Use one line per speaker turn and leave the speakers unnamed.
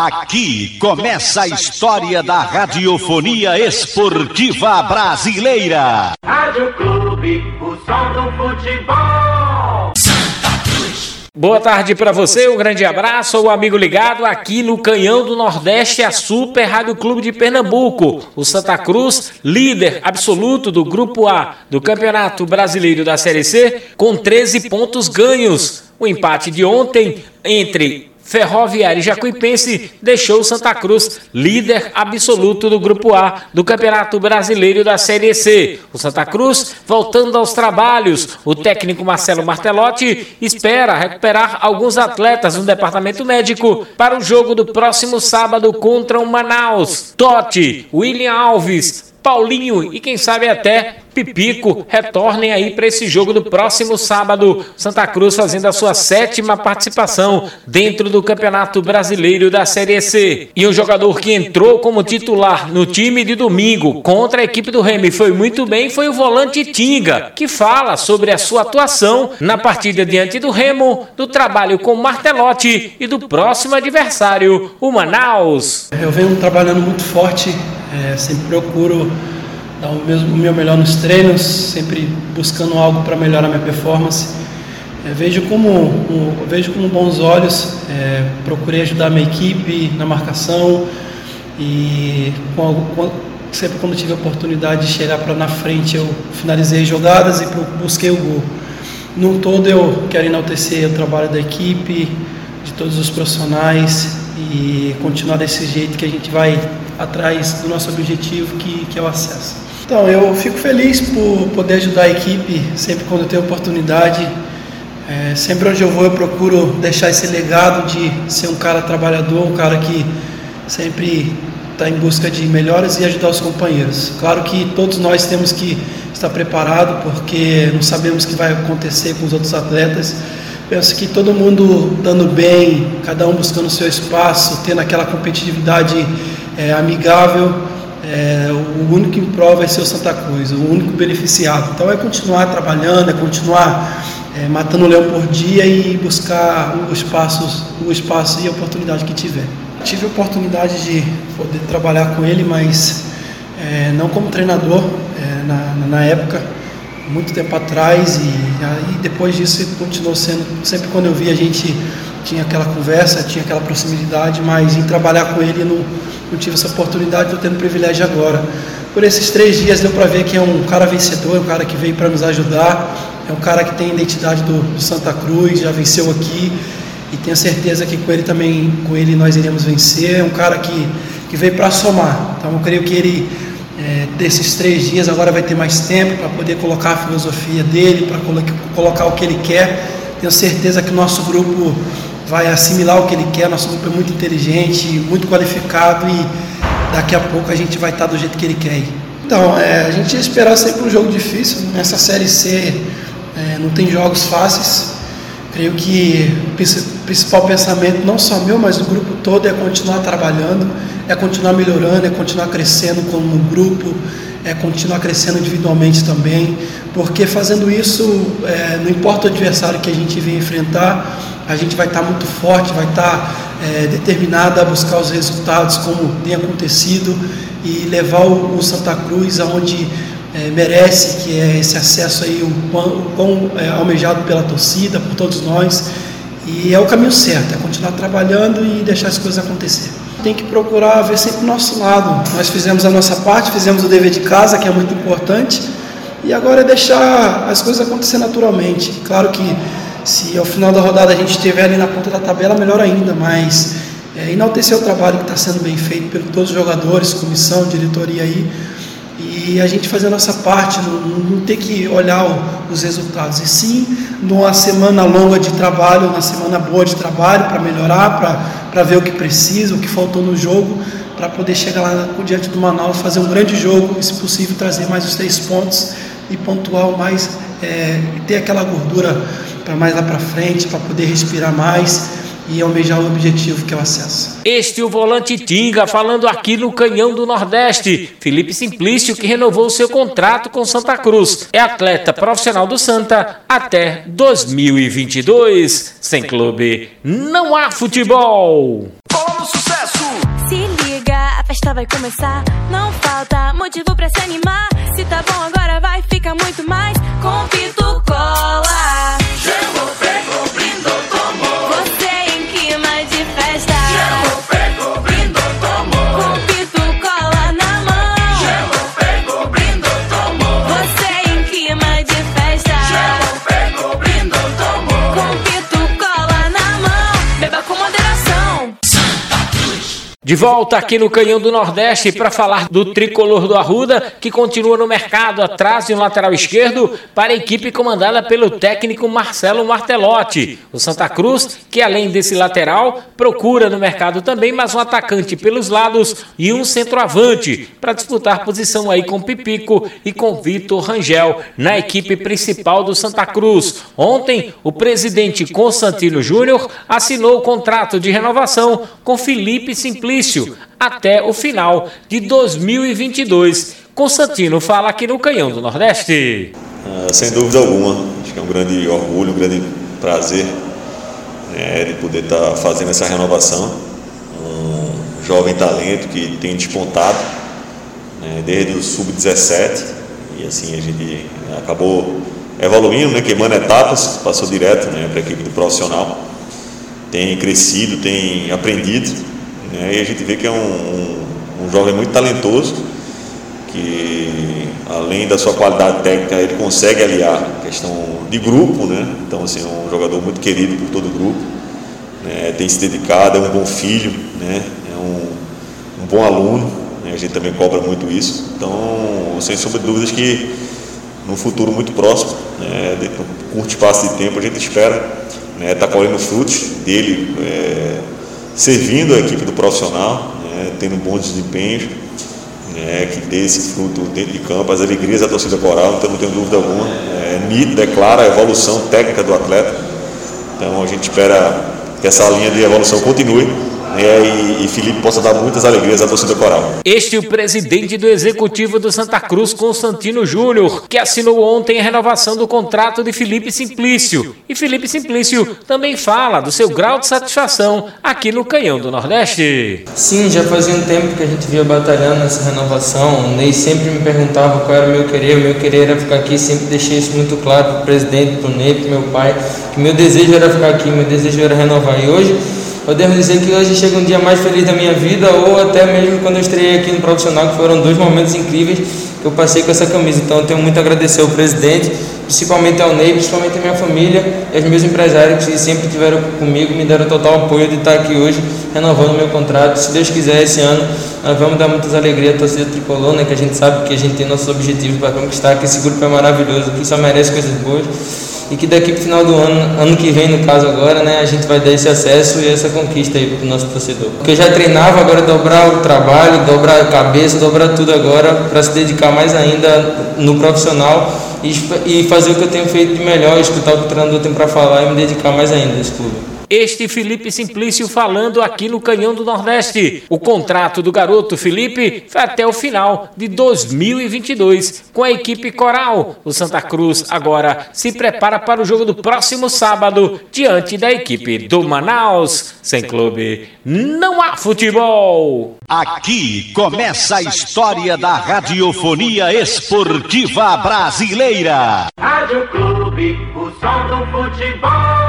Aqui começa a história da radiofonia esportiva brasileira.
Rádio Clube, o som do futebol.
Boa tarde para você, um grande abraço, o amigo ligado aqui no Canhão do Nordeste, a Super Rádio Clube de Pernambuco. O Santa Cruz, líder absoluto do Grupo A do Campeonato Brasileiro da Série C, com 13 pontos ganhos. O empate de ontem entre Ferroviária Jacuipense deixou Santa Cruz líder absoluto do Grupo A do Campeonato Brasileiro da Série C. O Santa Cruz voltando aos trabalhos. O técnico Marcelo Martelotti espera recuperar alguns atletas no departamento médico para o jogo do próximo sábado contra o Manaus. Totti, William Alves, Paulinho e quem sabe até Pipico retornem aí para esse jogo do próximo sábado. Santa Cruz fazendo a sua sétima participação dentro do Campeonato Brasileiro da Série C. E um jogador que entrou como titular no time de domingo contra a equipe do Remy foi muito bem foi o volante Tinga, que fala sobre a sua atuação na partida diante do Remo, do trabalho com o Martelotti e do próximo adversário, o Manaus.
Eu venho trabalhando muito forte, é, sempre procuro dar o, mesmo, o meu melhor nos treinos, sempre buscando algo para melhorar minha performance. É, vejo, como, um, vejo com bons olhos, é, procurei ajudar minha equipe na marcação e com, sempre quando tive a oportunidade de chegar para na frente eu finalizei jogadas e busquei o gol. No todo eu quero enaltecer o trabalho da equipe, de todos os profissionais e continuar desse jeito que a gente vai atrás do nosso objetivo que, que é o acesso. Então, eu fico feliz por poder ajudar a equipe sempre quando eu tenho oportunidade. É, sempre onde eu vou eu procuro deixar esse legado de ser um cara trabalhador, um cara que sempre está em busca de melhores e ajudar os companheiros. Claro que todos nós temos que estar preparados porque não sabemos o que vai acontecer com os outros atletas. Penso que todo mundo dando bem, cada um buscando o seu espaço, tendo aquela competitividade é, amigável é, o único que prova é ser o Santa Cruz, o único beneficiado. Então é continuar trabalhando, é continuar é, matando o leão por dia e buscar o espaço, o espaço e a oportunidade que tiver. Tive a oportunidade de poder trabalhar com ele, mas é, não como treinador é, na, na, época, muito tempo atrás, e aí depois disso continuou sendo, sempre quando eu vi a gente tinha aquela conversa, tinha aquela proximidade, mas em trabalhar com ele não não tive essa oportunidade, estou tendo privilégio agora. Por esses três dias deu para ver que é um cara vencedor, é um cara que veio para nos ajudar, é um cara que tem a identidade do, do, Santa Cruz, já venceu aqui e tenho certeza que com ele também, com ele nós iremos vencer. É um cara que, que veio para somar. Então eu creio que ele é, desses três dias agora vai ter mais tempo para poder colocar a filosofia dele, para colocar o que ele quer. Tenho certeza que nosso grupo vai assimilar o que ele quer. Nosso grupo é muito inteligente, muito qualificado e daqui a pouco a gente vai estar do jeito que ele quer. Então, é, a gente ia esperar sempre um jogo difícil. Nessa Série C é, não tem jogos fáceis. Creio que o principal pensamento, não só meu, mas do grupo todo, é continuar trabalhando, é continuar melhorando, é continuar crescendo como grupo, é continuar crescendo individualmente também, porque fazendo isso, é, não importa o adversário que a gente venha enfrentar, a gente vai estar muito forte, vai estar é, determinado a buscar os resultados como tem acontecido e levar o, o Santa Cruz aonde é, merece, que é esse acesso aí, o o quão é, almejado pela torcida, por todos nós. E é o caminho certo, é continuar trabalhando e deixar as coisas acontecer. Tem que procurar ver sempre o nosso lado. Nós fizemos a nossa parte, fizemos o dever de casa, que é muito importante, e agora é deixar as coisas acontecer naturalmente. Claro que se ao final da rodada a gente estiver ali na ponta da tabela, melhor ainda, mas é, enaltecer o trabalho que está sendo bem feito por todos os jogadores, comissão, diretoria aí, e a gente fazer a nossa parte, não, não ter que olhar o, os resultados, e sim numa semana longa de trabalho, uma semana boa de trabalho para melhorar, para ver o que precisa, o que faltou no jogo, para poder chegar lá diante do Manaus, fazer um grande jogo e, se possível, trazer mais os três pontos e pontuar mais, é, ter aquela gordura para mais lá para frente, para poder respirar mais e almejar o objetivo que é o acesso.
Este é o volante Tinga falando aqui no Canhão do Nordeste. Felipe Simplício que renovou seu contrato com Santa Cruz. É atleta profissional do Santa até 2022. Sem clube não há futebol.
Sucesso
festa vai começar. Não falta motivo pra se animar. Se tá bom agora vai ficar muito mais. Com De
volta aqui no Canhão do Nordeste para falar do tricolor do Arruda, que continua no mercado atrás de um lateral esquerdo para a equipe comandada pelo técnico Marcelo Martelotti. O Santa Cruz, que além desse lateral, procura no mercado também mais um atacante pelos lados e um centroavante para disputar posição aí com Pipico e com Vitor Rangel na equipe principal do Santa Cruz. Ontem, o presidente Constantino Júnior assinou o contrato de renovação com Felipe Simplício até o final de 2022. Constantino fala aqui no Canhão do Nordeste.
Ah, sem dúvida alguma, acho que é um grande orgulho, um grande prazer né, de poder estar fazendo essa renovação. Um jovem talento que tem despontado né, desde o sub-17 e assim a gente acabou evoluindo, né, queimando etapas, passou direto né, para a equipe do profissional. Tem crescido, tem aprendido né, e a gente vê que é um, um, um jovem muito talentoso que além da sua qualidade técnica ele consegue aliar a questão de grupo, né? Então assim é um jogador muito querido por todo o grupo, né? tem se dedicado, é um bom filho, né? É um, um bom aluno, né? a gente também cobra muito isso. Então sem sombra de dúvidas que no futuro muito próximo, né? de um curto espaço de tempo a gente espera né? Tá colhendo frutos dele, é, servindo a equipe do profissional, né? tendo bons desempenhos né, que dê esse fruto dentro de campo, as alegrias da torcida coral, então não tenho dúvida alguma. É nítido, é clara a evolução técnica do atleta. Então a gente espera que essa linha de evolução continue né, e, e Felipe possa dar muitas alegrias à torcida coral.
Este é o presidente do executivo do Santa Cruz, Constantino Júnior, que assinou ontem a renovação do contrato de Felipe Simplício. E Felipe Simplício também fala do seu grau de satisfação aqui no Canhão do Nordeste.
Sim, já fazia um tempo que a gente via batalhando nessa renovação. O Ney sempre me perguntava qual era o meu querer. O meu querer era ficar aqui. Sempre deixei isso muito claro para o presidente, para o Ney, para o meu pai, que meu desejo era ficar aqui, meu desejo era renovar. E hoje podemos dizer que hoje chega um dia mais feliz da minha vida, ou até mesmo quando eu estreiei aqui no profissional, que foram dois momentos incríveis que eu passei com essa camisa. Então eu tenho muito a agradecer ao presidente, principalmente ao Ney, principalmente a minha família e aos meus empresários que sempre estiveram comigo, me deram total apoio de estar aqui hoje renovando meu contrato. Se Deus quiser, esse ano nós vamos dar muitas alegrias à torcida tricolor, né, que a gente sabe que a gente tem nossos objetivos para conquistar, que esse grupo é maravilhoso, que só merece coisas boas e que daqui para o final do ano, ano que vem no caso agora, né, a gente vai dar esse acesso e essa conquista aí para o nosso torcedor. Porque eu já treinava, agora dobrar o trabalho, dobrar a cabeça, dobrar tudo agora para se dedicar mais ainda no profissional e, e fazer o que eu tenho feito de melhor, escutar o que o treinador tem para falar e me dedicar mais ainda a esse clube.
Este Felipe Simplício falando aqui no Canhão do Nordeste. O contrato do garoto Felipe foi até o final de 2022 com a equipe Coral. O Santa Cruz agora se prepara para o jogo do próximo sábado diante da equipe do Manaus. Sem clube, não há futebol.
Aqui começa a história da radiofonia esportiva brasileira.
Rádio Clube, o som do futebol.